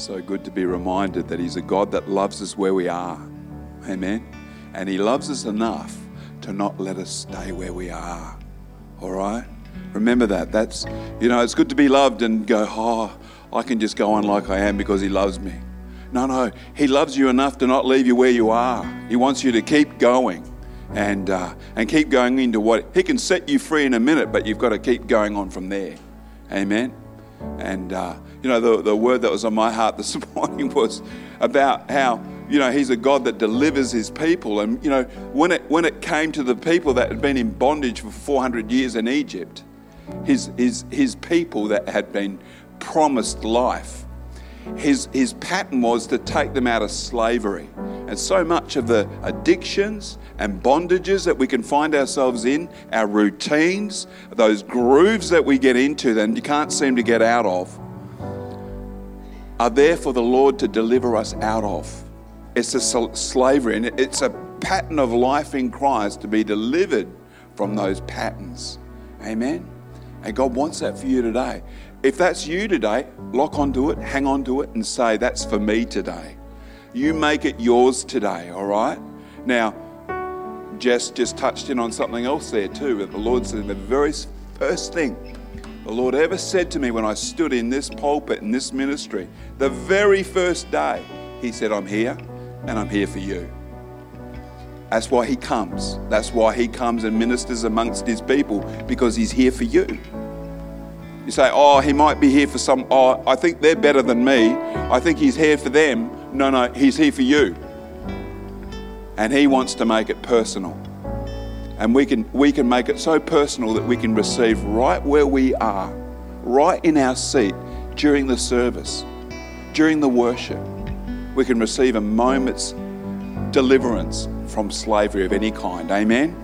So good to be reminded that He's a God that loves us where we are. Amen. And He loves us enough to not let us stay where we are. All right? Remember that. That's, you know, it's good to be loved and go, oh, I can just go on like I am because He loves me. No, no. He loves you enough to not leave you where you are. He wants you to keep going and, uh, and keep going into what He can set you free in a minute, but you've got to keep going on from there. Amen. And, uh, you know, the, the word that was on my heart this morning was about how, you know, He's a God that delivers His people. And, you know, when it, when it came to the people that had been in bondage for 400 years in Egypt, his, his, his people that had been promised life, his, his pattern was to take them out of slavery. And so much of the addictions and bondages that we can find ourselves in, our routines, those grooves that we get into and you can't seem to get out of, are there for the Lord to deliver us out of. It's a slavery and it's a pattern of life in Christ to be delivered from those patterns. Amen. And God wants that for you today. If that's you today, lock onto it, hang on to it, and say, That's for me today. You make it yours today, all right? Now, Jess just touched in on something else there too. That the Lord said, the very first thing the Lord ever said to me when I stood in this pulpit, in this ministry, the very first day, He said, I'm here and I'm here for you. That's why He comes. That's why He comes and ministers amongst His people because He's here for you. You say, oh, he might be here for some, oh, I think they're better than me. I think he's here for them. No, no, he's here for you. And he wants to make it personal. And we can, we can make it so personal that we can receive right where we are, right in our seat during the service, during the worship. We can receive a moment's deliverance from slavery of any kind. Amen?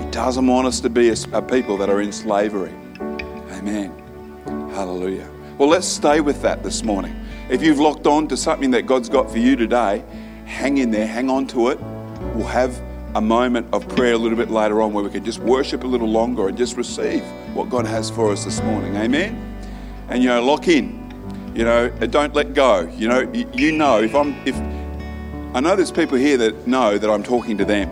He doesn't want us to be a, a people that are in slavery. Amen. Hallelujah. Well, let's stay with that this morning. If you've locked on to something that God's got for you today, hang in there, hang on to it. We'll have a moment of prayer a little bit later on where we can just worship a little longer and just receive what God has for us this morning. Amen. And you know, lock in. You know, don't let go. You know, you know if I'm if I know there's people here that know that I'm talking to them.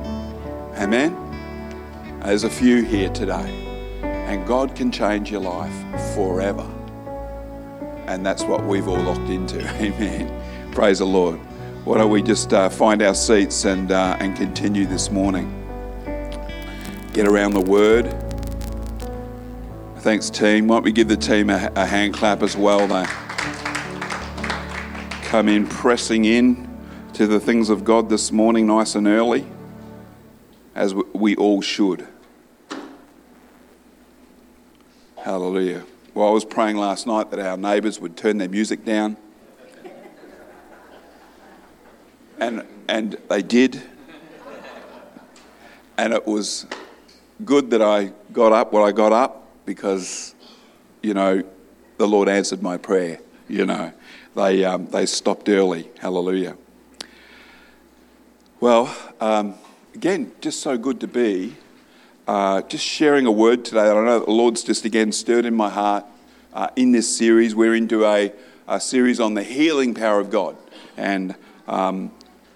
Amen. There's a few here today. And God can change your life forever. And that's what we've all locked into. Amen. Praise the Lord. Why don't we just uh, find our seats and, uh, and continue this morning? Get around the Word. Thanks, team. Why don't we give the team a, a hand clap as well? They come in pressing in to the things of God this morning, nice and early, as we all should. Hallelujah. Well, I was praying last night that our neighbours would turn their music down. And, and they did. And it was good that I got up when I got up because, you know, the Lord answered my prayer. You know, they, um, they stopped early. Hallelujah. Well, um, again, just so good to be uh, just sharing a word today I know the Lord's just again stirred in my heart uh, in this series. We're into a, a, series on the healing power of God. And um,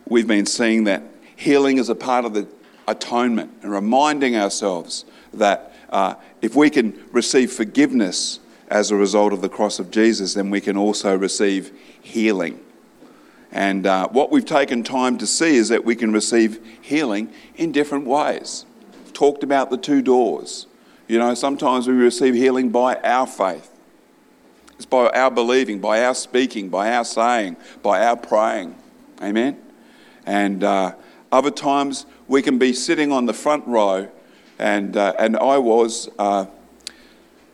we've been seeing that healing is a part of the atonement and reminding ourselves that uh, if we can receive forgiveness as a result of the cross of Jesus, then we can also receive healing. And uh, what we've taken time to see is that we can receive healing in different ways talked about the two doors. You know, sometimes we receive healing by our faith. It's by our believing, by our speaking, by our saying, by our praying. Amen? And uh, other times we can be sitting on the front row, and, uh, and I was, uh,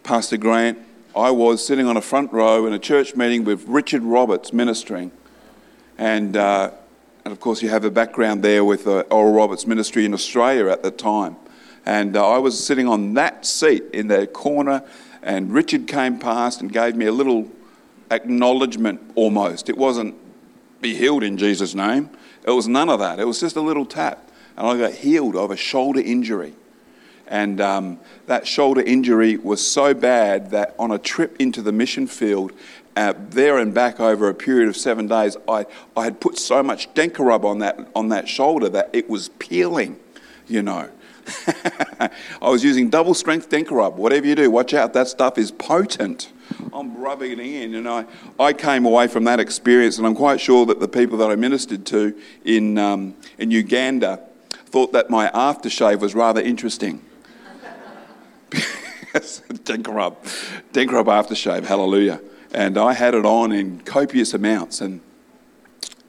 Pastor Grant, I was sitting on a front row in a church meeting with Richard Roberts ministering. And, uh, and of course, you have a background there with uh, Oral Roberts ministry in Australia at the time. And uh, I was sitting on that seat in the corner, and Richard came past and gave me a little acknowledgement almost. It wasn't be healed in Jesus' name, it was none of that. It was just a little tap. And I got healed of a shoulder injury. And um, that shoulder injury was so bad that on a trip into the mission field, uh, there and back over a period of seven days, I, I had put so much Dencorub on that, on that shoulder that it was peeling, you know. I was using double strength Dencorub. Whatever you do, watch out, that stuff is potent. I'm rubbing it in. And I, I came away from that experience, and I'm quite sure that the people that I ministered to in, um, in Uganda thought that my aftershave was rather interesting. Dencorub, Dencorub aftershave, hallelujah. And I had it on in copious amounts. And,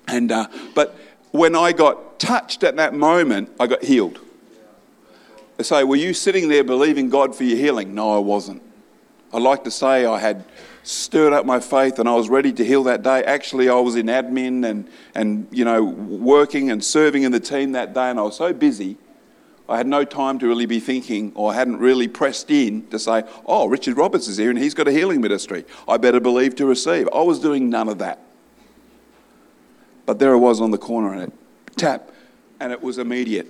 and, uh, but when I got touched at that moment, I got healed. They say, Were you sitting there believing God for your healing? No, I wasn't. I like to say I had stirred up my faith and I was ready to heal that day. Actually, I was in admin and, and you know, working and serving in the team that day, and I was so busy I had no time to really be thinking or hadn't really pressed in to say, oh, Richard Roberts is here and he's got a healing ministry. I better believe to receive. I was doing none of that. But there I was on the corner and it tap, and it was immediate.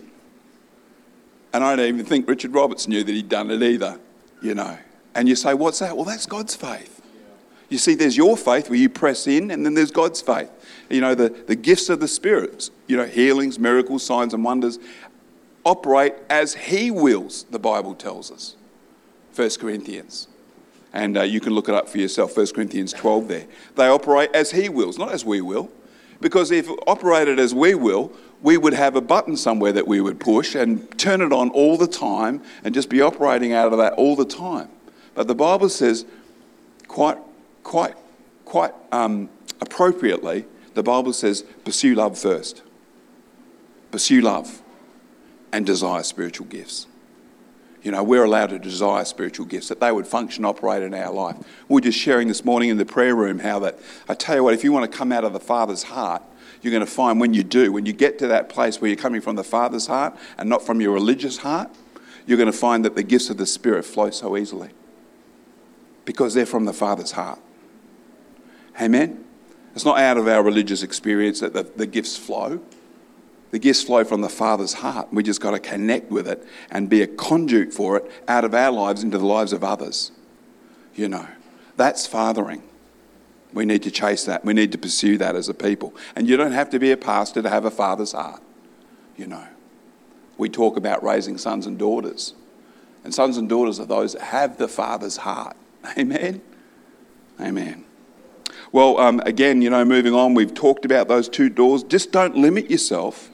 And I don't even think Richard Roberts knew that he'd done it either, you know. And you say, what's that? Well, that's God's faith. You see, there's your faith where you press in, and then there's God's faith. You know, the, the gifts of the Spirit, you know, healings, miracles, signs, and wonders operate as He wills, the Bible tells us. 1 Corinthians. And uh, you can look it up for yourself, 1 Corinthians 12 there. They operate as He wills, not as we will. Because if operated as we will, we would have a button somewhere that we would push and turn it on all the time and just be operating out of that all the time. But the Bible says, quite, quite, quite um, appropriately, the Bible says, pursue love first. Pursue love and desire spiritual gifts. You know, we're allowed to desire spiritual gifts, that they would function, operate in our life. We're just sharing this morning in the prayer room how that, I tell you what, if you want to come out of the Father's heart, you're going to find when you do, when you get to that place where you're coming from the Father's heart and not from your religious heart, you're going to find that the gifts of the Spirit flow so easily because they're from the Father's heart. Amen? It's not out of our religious experience that the, the gifts flow. The gifts flow from the Father's heart. We just got to connect with it and be a conduit for it out of our lives into the lives of others. You know, that's fathering. We need to chase that. We need to pursue that as a people. And you don't have to be a pastor to have a father's heart. You know, we talk about raising sons and daughters. And sons and daughters are those that have the father's heart. Amen. Amen. Well, um, again, you know, moving on, we've talked about those two doors. Just don't limit yourself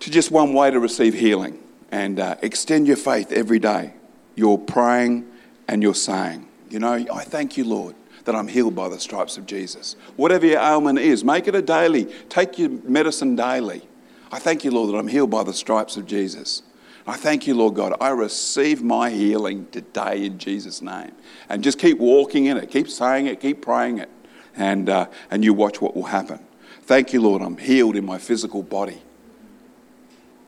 to just one way to receive healing and uh, extend your faith every day. You're praying and you're saying, you know, I thank you, Lord, that I'm healed by the stripes of Jesus. Whatever your ailment is, make it a daily. Take your medicine daily. I thank you, Lord, that I'm healed by the stripes of Jesus. I thank you, Lord God. I receive my healing today in Jesus' name. And just keep walking in it, keep saying it, keep praying it, and, uh, and you watch what will happen. Thank you, Lord. I'm healed in my physical body.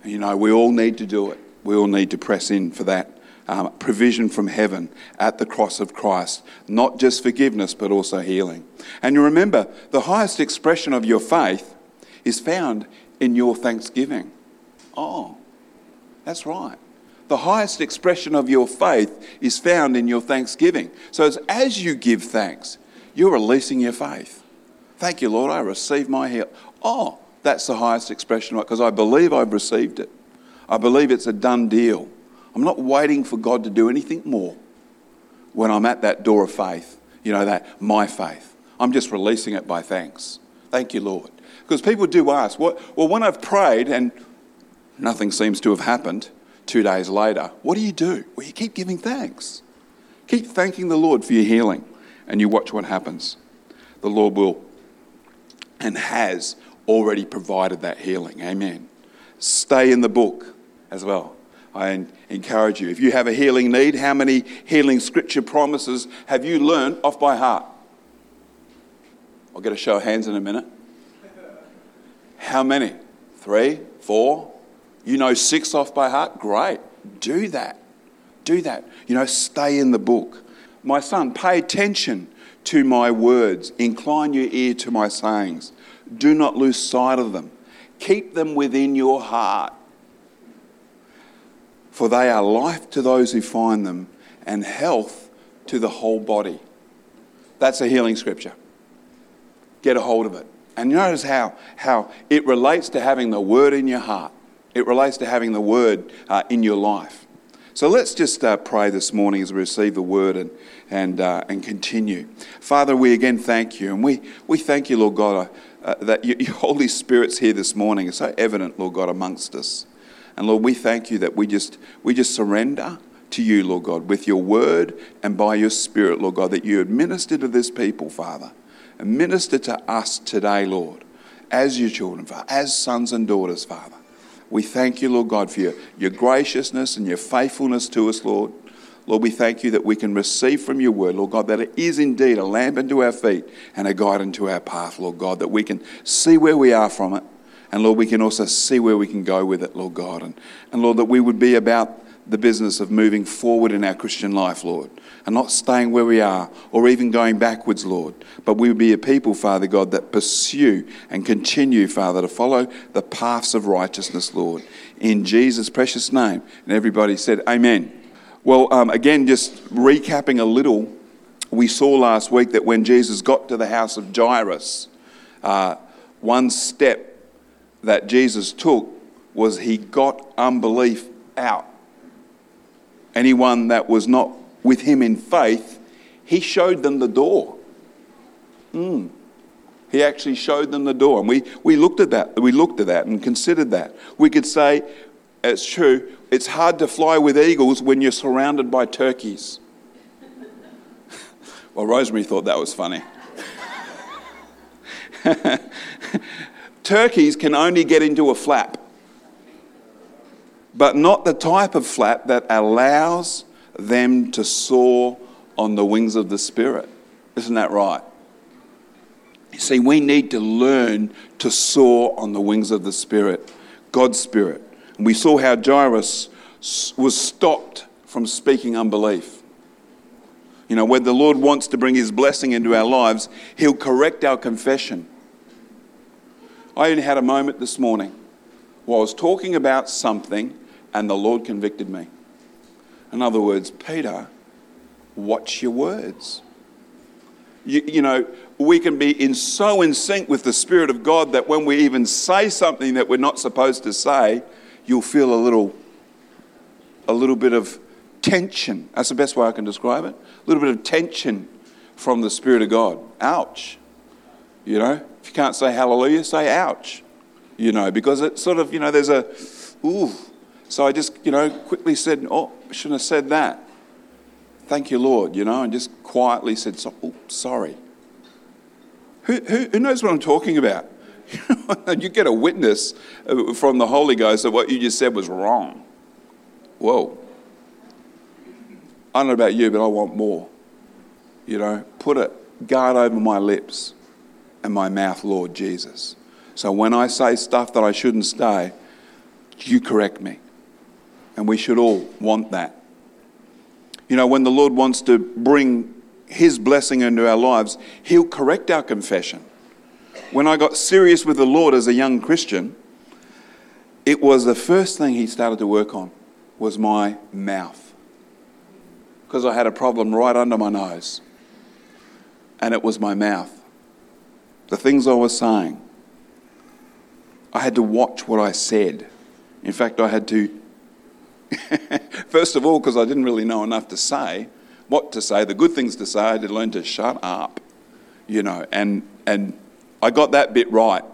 And You know, we all need to do it. We all need to press in for that um, provision from heaven at the cross of Christ, not just forgiveness, but also healing. And you remember, the highest expression of your faith is found in your thanksgiving. Oh, that's right. The highest expression of your faith is found in your thanksgiving. So as, as you give thanks, you're releasing your faith. Thank you, Lord, I receive my heal. Oh, that's the highest expression because I believe I've received it. I believe it's a done deal. I'm not waiting for God to do anything more when I'm at that door of faith, you know, that my faith. I'm just releasing it by thanks. Thank you, Lord. Because people do ask, well, when I've prayed and nothing seems to have happened two days later, what do you do? Well, you keep giving thanks. Keep thanking the Lord for your healing, and you watch what happens. The Lord will and has already provided that healing. Amen. Stay in the book as well. I encourage you. If you have a healing need, how many healing scripture promises have you learned off by heart? I'll get a show of hands in a minute. How many? Three? Four? You know six off by heart? Great. Do that. Do that. You know, stay in the book. My son, pay attention to my words. Incline your ear to my sayings. Do not lose sight of them. Keep them within your heart. For they are life to those who find them and health to the whole body. That's a healing scripture. Get a hold of it. And notice how, how it relates to having the word in your heart. It relates to having the word uh, in your life. So let's just uh, pray this morning as we receive the word and, and, uh, and continue. Father, we again thank you. And we, we thank you, Lord God, uh, that your, your Holy Spirit's here this morning. It's so evident, Lord God, amongst us. And Lord, we thank you that we just, we just surrender to you, Lord God, with your word and by your spirit, Lord God, that you administer to this people, Father. And minister to us today, Lord, as your children, Father, as sons and daughters, Father. We thank you, Lord God, for your, your graciousness and your faithfulness to us, Lord. Lord, we thank you that we can receive from your word, Lord God, that it is indeed a lamp unto our feet and a guide unto our path, Lord God, that we can see where we are from it. And Lord, we can also see where we can go with it, Lord God. And, and Lord, that we would be about the business of moving forward in our Christian life, Lord, and not staying where we are or even going backwards, Lord. But we would be a people, Father God, that pursue and continue, Father, to follow the paths of righteousness, Lord. In Jesus' precious name. And everybody said, Amen. Well, um, again, just recapping a little, we saw last week that when Jesus got to the house of Jairus, uh, one step that Jesus took was he got unbelief out anyone that was not with him in faith, he showed them the door. Mm. He actually showed them the door. And we, we looked at that. We looked at that and considered that. We could say, it's true, it's hard to fly with eagles when you're surrounded by turkeys. well, Rosemary thought that was funny. turkeys can only get into a flap but not the type of flap that allows them to soar on the wings of the Spirit. Isn't that right? You see, we need to learn to soar on the wings of the Spirit, God's Spirit. And we saw how Jairus was stopped from speaking unbelief. You know, when the Lord wants to bring his blessing into our lives, he'll correct our confession. I only had a moment this morning while I was talking about something and the Lord convicted me. In other words, Peter, watch your words. You, you, know, we can be in so in sync with the Spirit of God that when we even say something that we're not supposed to say, you'll feel a little, a little bit of tension. That's the best way I can describe it. A little bit of tension from the Spirit of God. Ouch. You know, if you can't say hallelujah, say ouch. You know, because it's sort of, you know, there's a, ooh, so I just, you know, quickly said, Oh, Shouldn't have said that. Thank you, Lord, you know, and just quietly said, Oh, sorry. Who, who, who knows what I'm talking about? you get a witness uh, from the Holy Ghost that what you just said was wrong. Whoa. I don't know about you, but I want more. You know, put a guard over my lips and my mouth, Lord Jesus. So when I say stuff that I shouldn't say, you correct me. And we should all want that. You know, when the Lord wants to bring His blessing into our lives, He'll correct our confession. When I got serious with the Lord as a young Christian, it was the first thing He started to work on was my mouth. Because I had a problem right under my nose. And it was my mouth. The things I was saying. I had to watch what I said. In fact, I had to First of all, because I didn't really know enough to say, what to say, the good things to say, I had to learn to shut up, you know, and, and I got that bit right.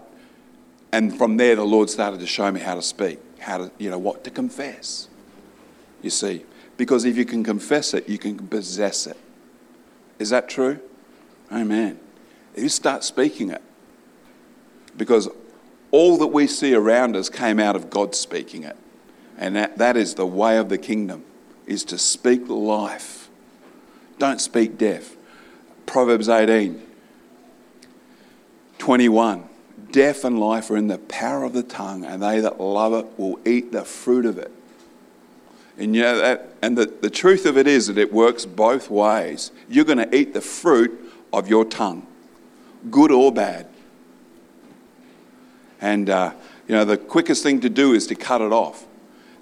And from there, the Lord started to show me how to speak, how to, you know, what to confess. You see, because if you can confess it, you can possess it. Is that true? Amen. You start speaking it. Because all that we see around us came out of God speaking it. And that, that is the way of the kingdom, is to speak life. Don't speak death. Proverbs 18, 21. Death and life are in the power of the tongue, and they that love it will eat the fruit of it. And, you know that, and the, the truth of it is that it works both ways. You're going to eat the fruit of your tongue, good or bad. And, uh, you know, the quickest thing to do is to cut it off.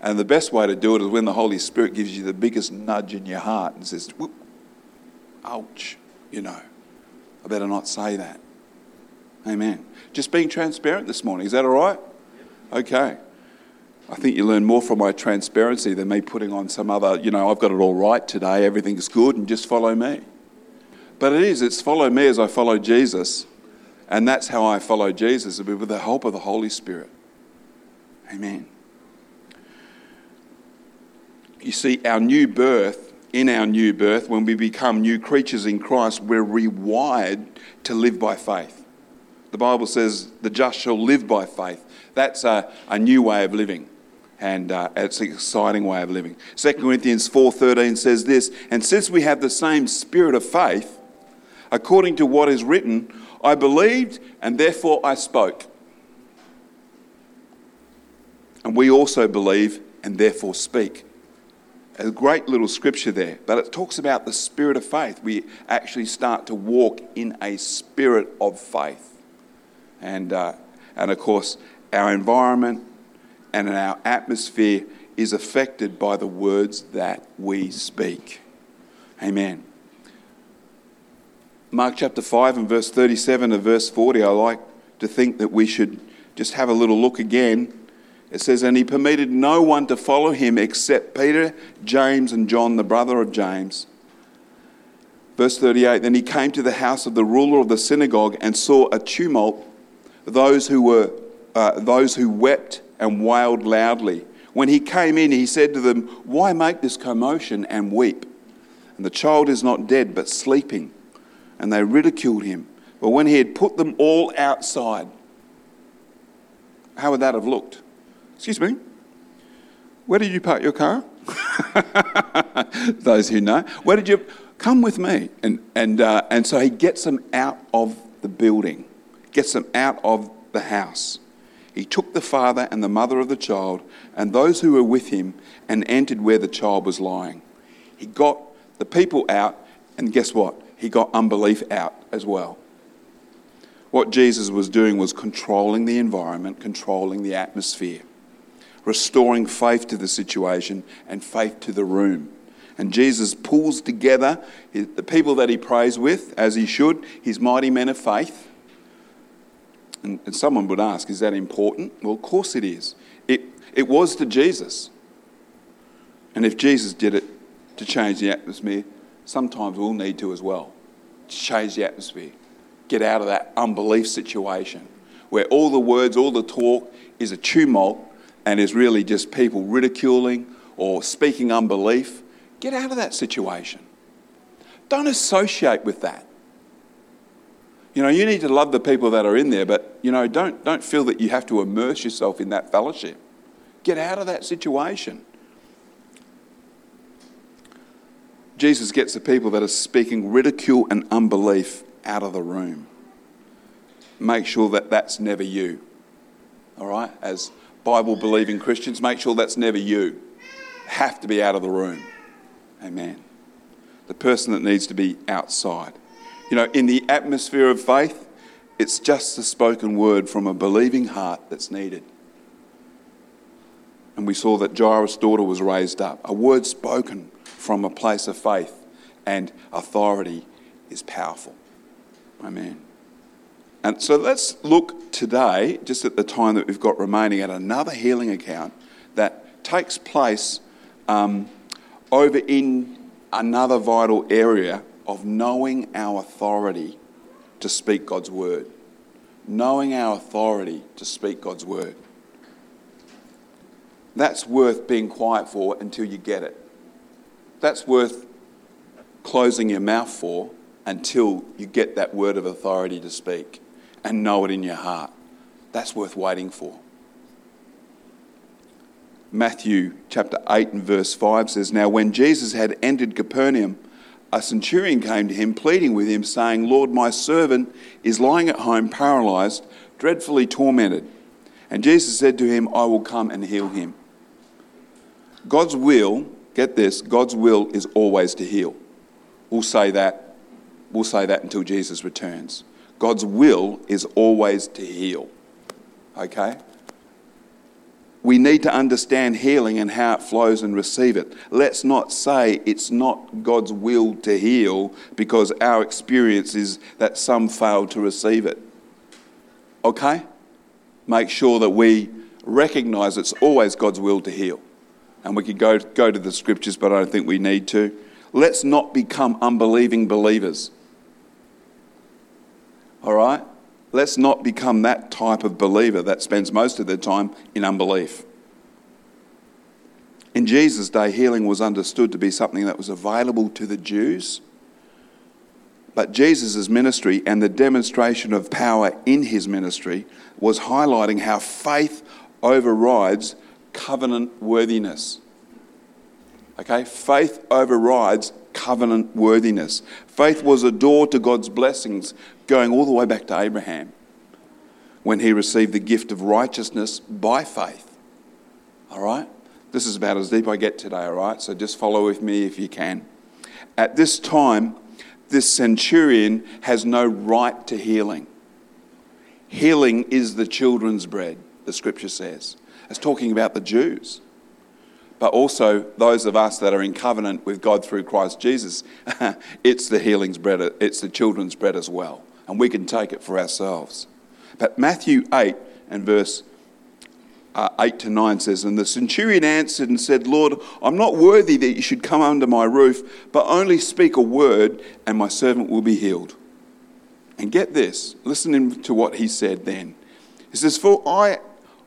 And the best way to do it is when the Holy Spirit gives you the biggest nudge in your heart and says, Whoop, ouch, you know. I better not say that. Amen. Just being transparent this morning. Is that all right? Okay. I think you learn more from my transparency than me putting on some other, you know, I've got it all right today, everything's good, and just follow me. But it is, it's follow me as I follow Jesus. And that's how I follow Jesus, with the help of the Holy Spirit. Amen. You see, our new birth, in our new birth, when we become new creatures in Christ, we're rewired to live by faith. The Bible says, the just shall live by faith. That's a, a new way of living and uh, it's an exciting way of living. 2 Corinthians 4:13 says this, and since we have the same spirit of faith, according to what is written, I believed and therefore I spoke. And we also believe and therefore speak. A great little scripture there, but it talks about the spirit of faith. We actually start to walk in a spirit of faith. And, uh, and of course, our environment, and our atmosphere is affected by the words that we speak. Amen. Mark chapter 5 and verse 37 and verse 40, I like to think that we should just have a little look again. It says, And he permitted no one to follow him except Peter, James, and John, the brother of James. Verse 38 Then he came to the house of the ruler of the synagogue and saw a tumult, those who, were, uh, those who wept and wailed loudly. When he came in, he said to them, Why make this commotion and weep? And the child is not dead, but sleeping. And they ridiculed him. But when he had put them all outside, how would that have looked? Excuse me? Where did you park your car? Those who know. Where did you come with me? And, and, uh, and so he gets them out of the building, gets them out of the house. He took the father and the mother of the child and those who were with him and entered where the child was lying. He got the people out, and guess what? He got unbelief out as well. What Jesus was doing was controlling the environment, controlling the atmosphere, restoring faith to the situation and faith to the room. And Jesus pulls together the people that he prays with, as he should, his mighty men of faith and, and someone would ask, is that important? Well, of course it is. It, it was to Jesus. And if Jesus did it to change the atmosphere, sometimes we'll need to as well. To change the atmosphere. Get out of that unbelief situation where all the words, all the talk is a tumult and is really just people ridiculing or speaking unbelief. Get out of that situation. Don't associate with that. You know, you need to love the people that are in there, but, you know, don't, don't feel that you have to immerse yourself in that fellowship. Get out of that situation. Jesus gets the people that are speaking ridicule and unbelief out of the room. Make sure that that's never you. All right? As Bible believing Christians, make sure that's never you. Have to be out of the room. Amen. The person that needs to be outside. You know, in the atmosphere of faith, it's just the spoken word from a believing heart that's needed. And we saw that Jairus' daughter was raised up. A word spoken from a place of faith and authority is powerful. Amen. And so let's look today, just at the time that we've got remaining, at another healing account that takes place um, over in another vital area of knowing our authority to speak God's word. Knowing our authority to speak God's word. That's worth being quiet for until you get it. That's worth closing your mouth for until you get that word of authority to speak and know it in your heart. That's worth waiting for. Matthew chapter 8 and verse 5 says, Now when Jesus had entered Capernaum, a centurion came to him, pleading with him, saying, Lord, my servant is lying at home, paralyzed, dreadfully tormented. And Jesus said to him, I will come and heal him. God's will, get this, God's will is always to heal. We'll say that, we'll say that until Jesus returns. God's will is always to heal. Okay? we need to understand healing and how it flows and receive it. Let's not say it's not God's will to heal because our experience is that some failed to receive it. Okay? Make sure that we recognize it's always God's will to heal. And we could go, go to the scriptures, but I don't think we need to. Let's not become unbelieving believers. All right? Let's not become that type of believer that spends most of their time in unbelief. In Jesus' day, healing was understood to be something that was available to the Jews. But Jesus' ministry and the demonstration of power in his ministry was highlighting how faith overrides covenant worthiness. Okay? Faith overrides covenant worthiness. Faith was a door to God's blessings going all the way back to Abraham when he received the gift of righteousness by faith. All right? This is about as deep I get today, all right? So just follow with me if you can. At this time, this centurion has no right to healing. Healing is the children's bread, the scripture says. It's talking about the Jews but also those of us that are in covenant with God through Christ Jesus, it's the healing's bread, it's the children's bread as well. And we can take it for ourselves. But Matthew 8 and verse uh, 8 to 9 says, And the centurion answered and said, Lord, I'm not worthy that you should come under my roof, but only speak a word, and my servant will be healed. And get this, listen to what he said then. He says, For I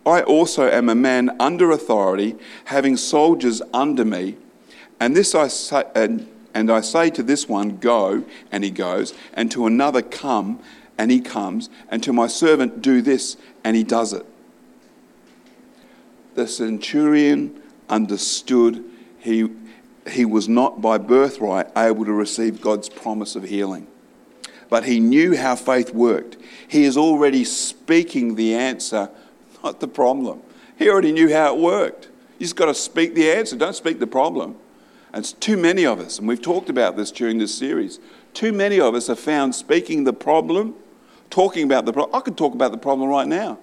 I also am a man under authority, having soldiers under me. And this I say, and, and I say to this one, Go, and he goes, and to another, Come, and he comes, and to my servant, Do this, and he does it. The centurion understood he, he was not by birthright able to receive God's promise of healing. But he knew how faith worked. He is already speaking the answer not the problem. He already knew how it worked. You just got to speak the answer, don't speak the problem. And it's too many of us, and we've talked about this during this series. Too many of us have found speaking the problem, talking about the problem. I could talk about the problem right now.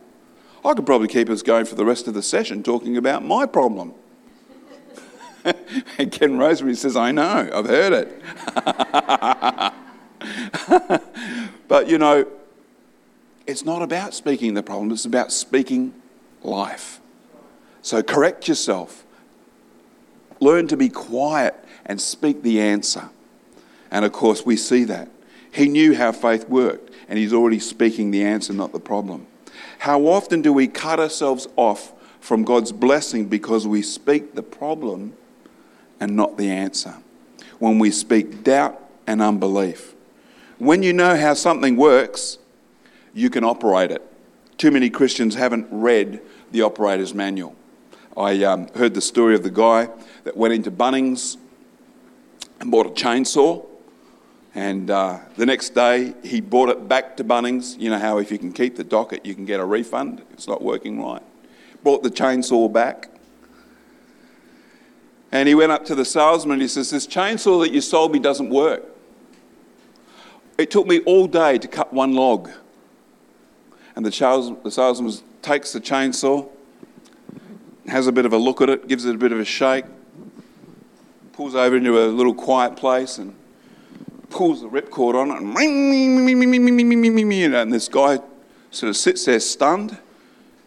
I could probably keep us going for the rest of the session talking about my problem. and Ken Rosemary says, I know, I've heard it. but you know, it's not about speaking the problem, it's about speaking life. So correct yourself. Learn to be quiet and speak the answer. And of course, we see that. He knew how faith worked, and he's already speaking the answer, not the problem. How often do we cut ourselves off from God's blessing because we speak the problem and not the answer? When we speak doubt and unbelief. When you know how something works, you can operate it. Too many Christians haven't read the operator's manual. I um, heard the story of the guy that went into Bunnings and bought a chainsaw. And uh, the next day, he brought it back to Bunnings. You know how if you can keep the docket, you can get a refund. It's not working right. Brought the chainsaw back. And he went up to the salesman and he says, This chainsaw that you sold me doesn't work. It took me all day to cut one log. And the, salesman takes the chainsaw, has a bit of a look at it, gives it a bit of a shake, pulls over into a little quiet place and pulls the ripcord on it, and, and this guy sort of sits there stunned,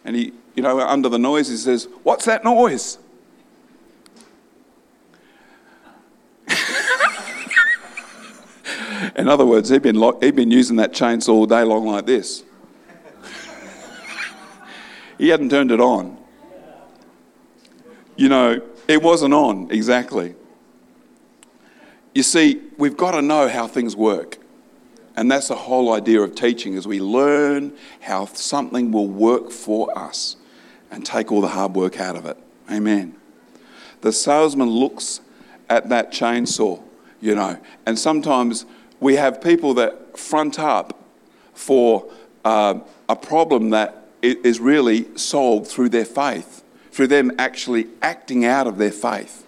and he, you know, under the noise, he says, "What's that noise?" In other words, he'd been, he'd been using that chainsaw all day long like this. He hadn't turned it on. You know, it wasn't on exactly. You see, we've got to know how things work. And that's the whole idea of teaching is we learn how something will work for us and take all the hard work out of it. Amen. The salesman looks at that chainsaw, you know, and sometimes we have people that front up for uh, a problem that is really solved through their faith, through them actually acting out of their faith.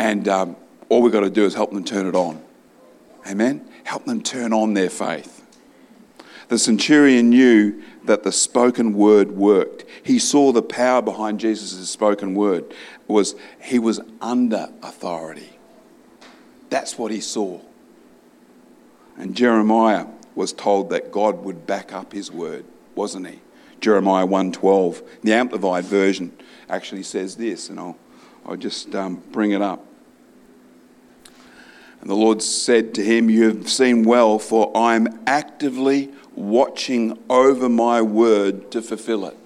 And um, all we've got to do is help them turn it on. Amen? Help them turn on their faith. The centurion knew that the spoken word worked. He saw the power behind Jesus' spoken word was he was under authority. That's what he saw. And Jeremiah was told that God would back up his word, wasn't he? Jeremiah 1:12. The amplified version actually says this and I'll I'll just um, bring it up. And the Lord said to him, You have seen well, for I am actively watching over my word to fulfill it.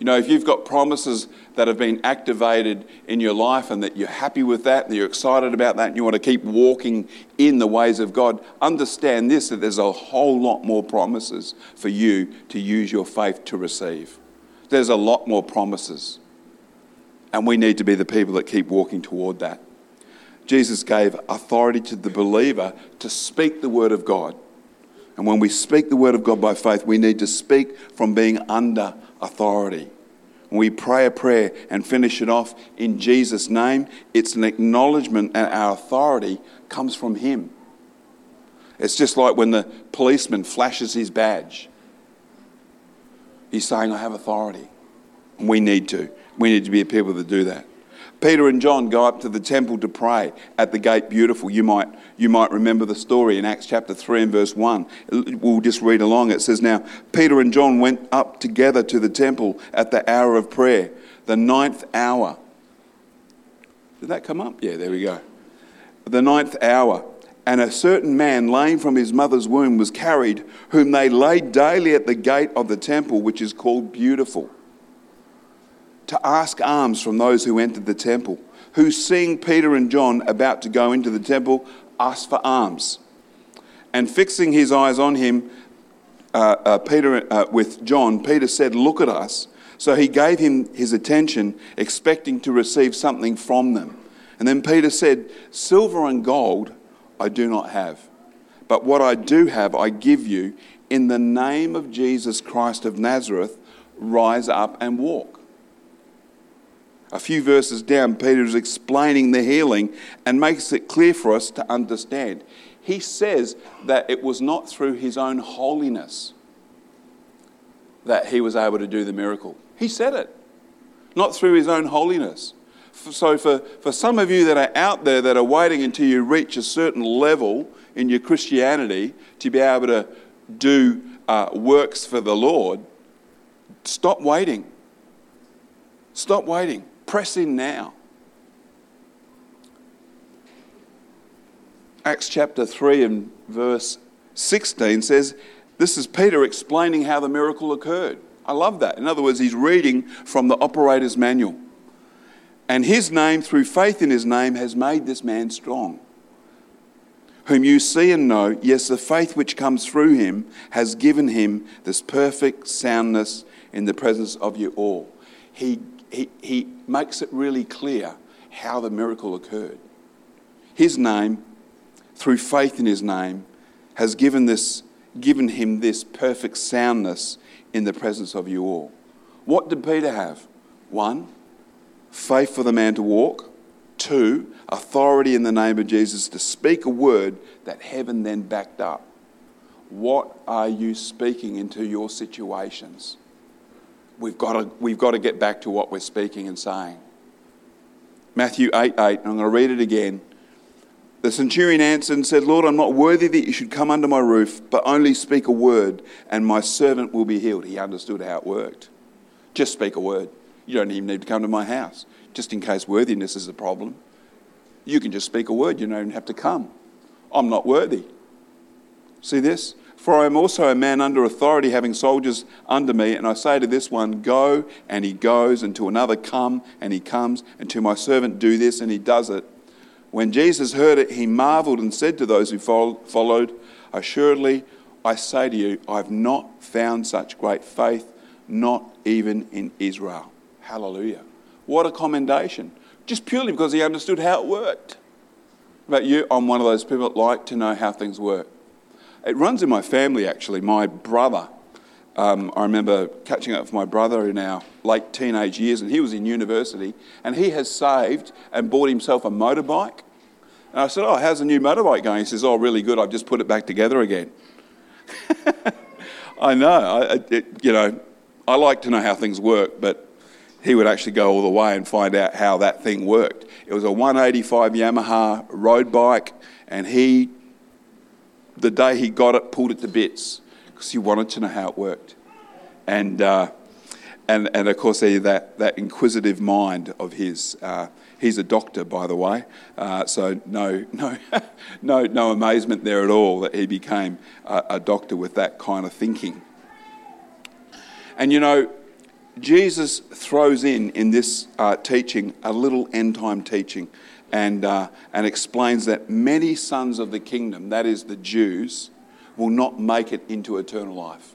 You know, if you've got promises that have been activated in your life and that you're happy with that and you're excited about that and you want to keep walking in the ways of God, understand this that there's a whole lot more promises for you to use your faith to receive. There's a lot more promises. And we need to be the people that keep walking toward that. Jesus gave authority to the believer to speak the word of God. And when we speak the word of God by faith, we need to speak from being under authority. We pray a prayer and finish it off in Jesus' name, it's an acknowledgement and our authority comes from Him. It's just like when the policeman flashes his badge. He's saying, I have authority. We need to. We need to be a people that do that. Peter and John go up to the temple to pray at the gate beautiful. You might, you might remember the story in Acts chapter 3 and verse 1. We'll just read along. It says, Now Peter and John went up together to the temple at the hour of prayer, the ninth hour. Did that come up? Yeah, there we go. The ninth hour. And a certain man, lame from his mother's womb, was carried, whom they laid daily at the gate of the temple, which is called Beautiful to ask alms from those who entered the temple, who, seeing Peter and John about to go into the temple, asked for alms. And fixing his eyes on him, uh, uh, Peter uh, with John, Peter said, "Look at us." So he gave him his attention, expecting to receive something from them. And then Peter said, "Silver and gold I do not have, but what I do have I give you. In the name of Jesus Christ of Nazareth, rise up and walk." A few verses down, Peter is explaining the healing and makes it clear for us to understand. He says that it was not through his own holiness that he was able to do the miracle. He said it, not through his own holiness. So, for, for some of you that are out there that are waiting until you reach a certain level in your Christianity to be able to do uh, works for the Lord, stop waiting. Stop waiting. Press in now. Acts chapter 3 and verse 16 says, This is Peter explaining how the miracle occurred. I love that. In other words, he's reading from the operator's manual. And his name, through faith in his name, has made this man strong. Whom you see and know, yes, the faith which comes through him has given him this perfect soundness in the presence of you all. He he, he makes it really clear how the miracle occurred. His name, through faith in his name, has given, this, given him this perfect soundness in the presence of you all. What did Peter have? One, faith for the man to walk. Two, authority in the name of Jesus to speak a word that heaven then backed up. What are you speaking into your situations? We've got to, we've got to get back to what we're speaking and saying. Matthew 8 8, I'm going to read it again. The centurion answered and said, Lord, I'm not worthy that you should come under my roof, but only speak a word, and my servant will be healed. He understood how it worked. Just speak a word. You don't even need to come to my house, just in case worthiness is a problem. You can just speak a word, you don't even have to come. I'm not worthy. See this? For I am also a man under authority, having soldiers under me. And I say to this one, Go, and he goes, and to another, Come, and he comes, and to my servant, Do this, and he does it. When Jesus heard it, he marveled and said to those who followed, Assuredly, I say to you, I've not found such great faith, not even in Israel. Hallelujah. What a commendation. Just purely because he understood how it worked. About you, I'm one of those people that like to know how things work. It runs in my family, actually. My brother, um, I remember catching up with my brother in our late teenage years, and he was in university, and he has saved and bought himself a motorbike. And I said, Oh, how's the new motorbike going? He says, Oh, really good. I've just put it back together again. I know. I, it, you know, I like to know how things work, but he would actually go all the way and find out how that thing worked. It was a 185 Yamaha road bike, and he, the day he got it, pulled it to bits because he wanted to know how it worked. And, uh, and, and of course, that, that inquisitive mind of his. Uh, he's a doctor, by the way, uh, so no, no, no, no amazement there at all that he became a, a doctor with that kind of thinking. And you know, Jesus throws in in this uh, teaching a little end time teaching and, uh, and explains that many sons of the kingdom, that is the Jews, will not make it into eternal life,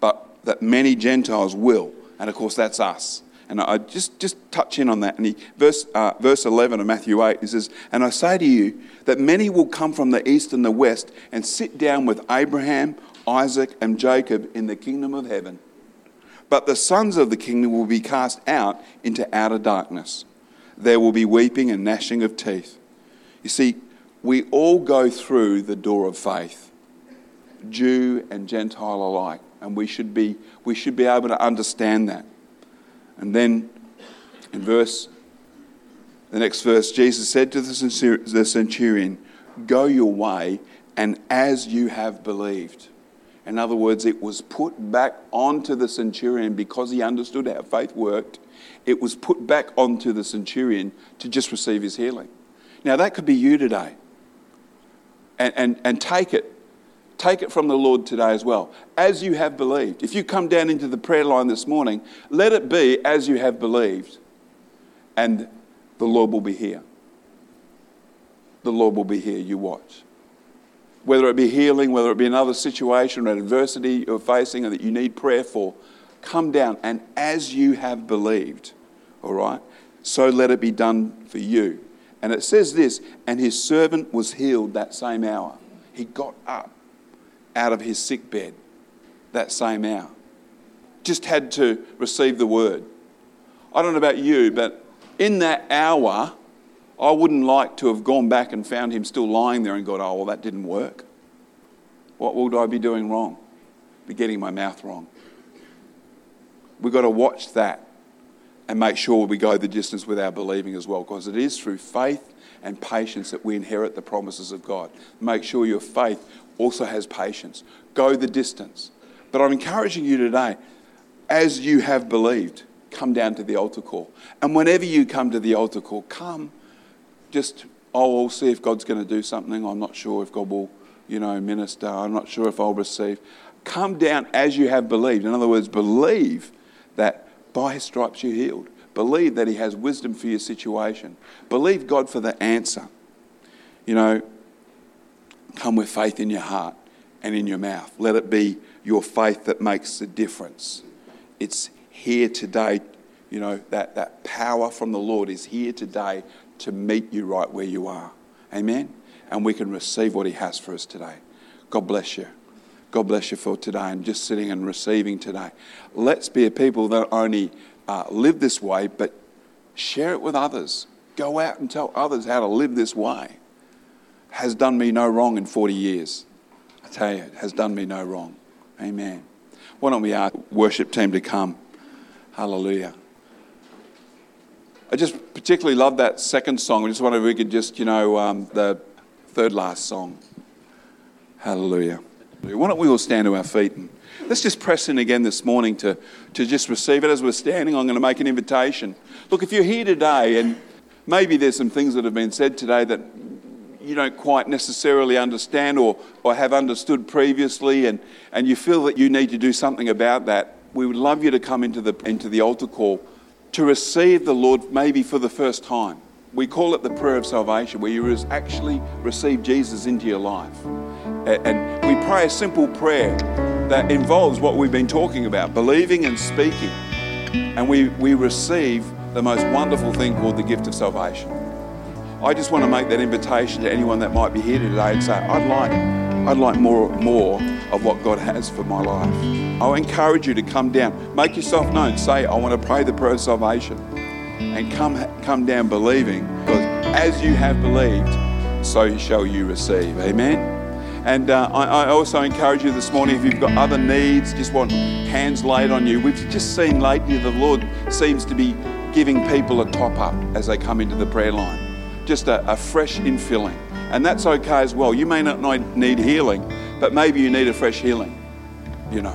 but that many Gentiles will. And of course, that's us. And I just, just touch in on that. And he, verse, uh, verse 11 of Matthew 8, he says, And I say to you that many will come from the east and the west and sit down with Abraham, Isaac, and Jacob in the kingdom of heaven. But the sons of the kingdom will be cast out into outer darkness. There will be weeping and gnashing of teeth. You see, we all go through the door of faith, Jew and Gentile alike, and we should be, we should be able to understand that. And then in verse, the next verse, Jesus said to the centurion, Go your way, and as you have believed. In other words, it was put back onto the centurion because he understood how faith worked. It was put back onto the centurion to just receive his healing. Now, that could be you today. And, and, and take it. Take it from the Lord today as well. As you have believed. If you come down into the prayer line this morning, let it be as you have believed. And the Lord will be here. The Lord will be here. You watch whether it be healing, whether it be another situation or adversity you're facing and that you need prayer for, come down and as you have believed, all right, so let it be done for you. And it says this, and his servant was healed that same hour. He got up out of his sick bed that same hour. Just had to receive the word. I don't know about you, but in that hour, I wouldn't like to have gone back and found him still lying there and gone, oh, well, that didn't work. What would I be doing wrong? Be getting my mouth wrong. We've got to watch that and make sure we go the distance with our believing as well, because it is through faith and patience that we inherit the promises of God. Make sure your faith also has patience. Go the distance. But I'm encouraging you today, as you have believed, come down to the altar call. And whenever you come to the altar call, come just, oh, we'll see if God's going to do something. I'm not sure if God will, you know, minister. I'm not sure if I'll receive. Come down as you have believed. In other words, believe that by his stripes you're healed. Believe that he has wisdom for your situation. Believe God for the answer. You know, come with faith in your heart and in your mouth. Let it be your faith that makes the difference. It's here today. You know, that, that power from the Lord is here today to meet you right where you are. Amen? And we can receive what He has for us today. God bless you. God bless you for today and just sitting and receiving today. Let's be a people that only uh, live this way, but share it with others. Go out and tell others how to live this way. Has done me no wrong in 40 years. I tell you, it has done me no wrong. Amen. Why don't we ask worship team to come? Hallelujah. I just particularly love that second song. I just wonder if we could just, you know, um, the third last song. Hallelujah. Why don't we all stand to our feet and let's just press in again this morning to, to just receive it as we're standing. I'm going to make an invitation. Look, if you're here today and maybe there's some things that have been said today that you don't quite necessarily understand or, or have understood previously and, and you feel that you need to do something about that, we would love you to come into the, into the altar call to receive the Lord maybe for the first time. We call it the prayer of salvation, where you actually receive Jesus into your life. And we pray a simple prayer that involves what we've been talking about believing and speaking. And we, we receive the most wonderful thing called the gift of salvation. I just want to make that invitation to anyone that might be here today and say, I'd like, I'd like more, more of what God has for my life. I encourage you to come down, make yourself known, say, I want to pray the prayer of salvation, and come, come down believing, because as you have believed, so shall you receive. Amen. And uh, I, I also encourage you this morning if you've got other needs, just want hands laid on you. We've just seen lately the Lord seems to be giving people a top up as they come into the prayer line, just a, a fresh infilling. And that's okay as well. You may not need healing, but maybe you need a fresh healing, you know,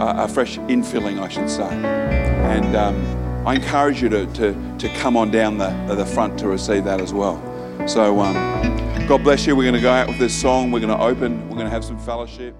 a, a fresh infilling, I should say. And um, I encourage you to, to, to come on down the, the front to receive that as well. So, um, God bless you. We're going to go out with this song. We're going to open, we're going to have some fellowship.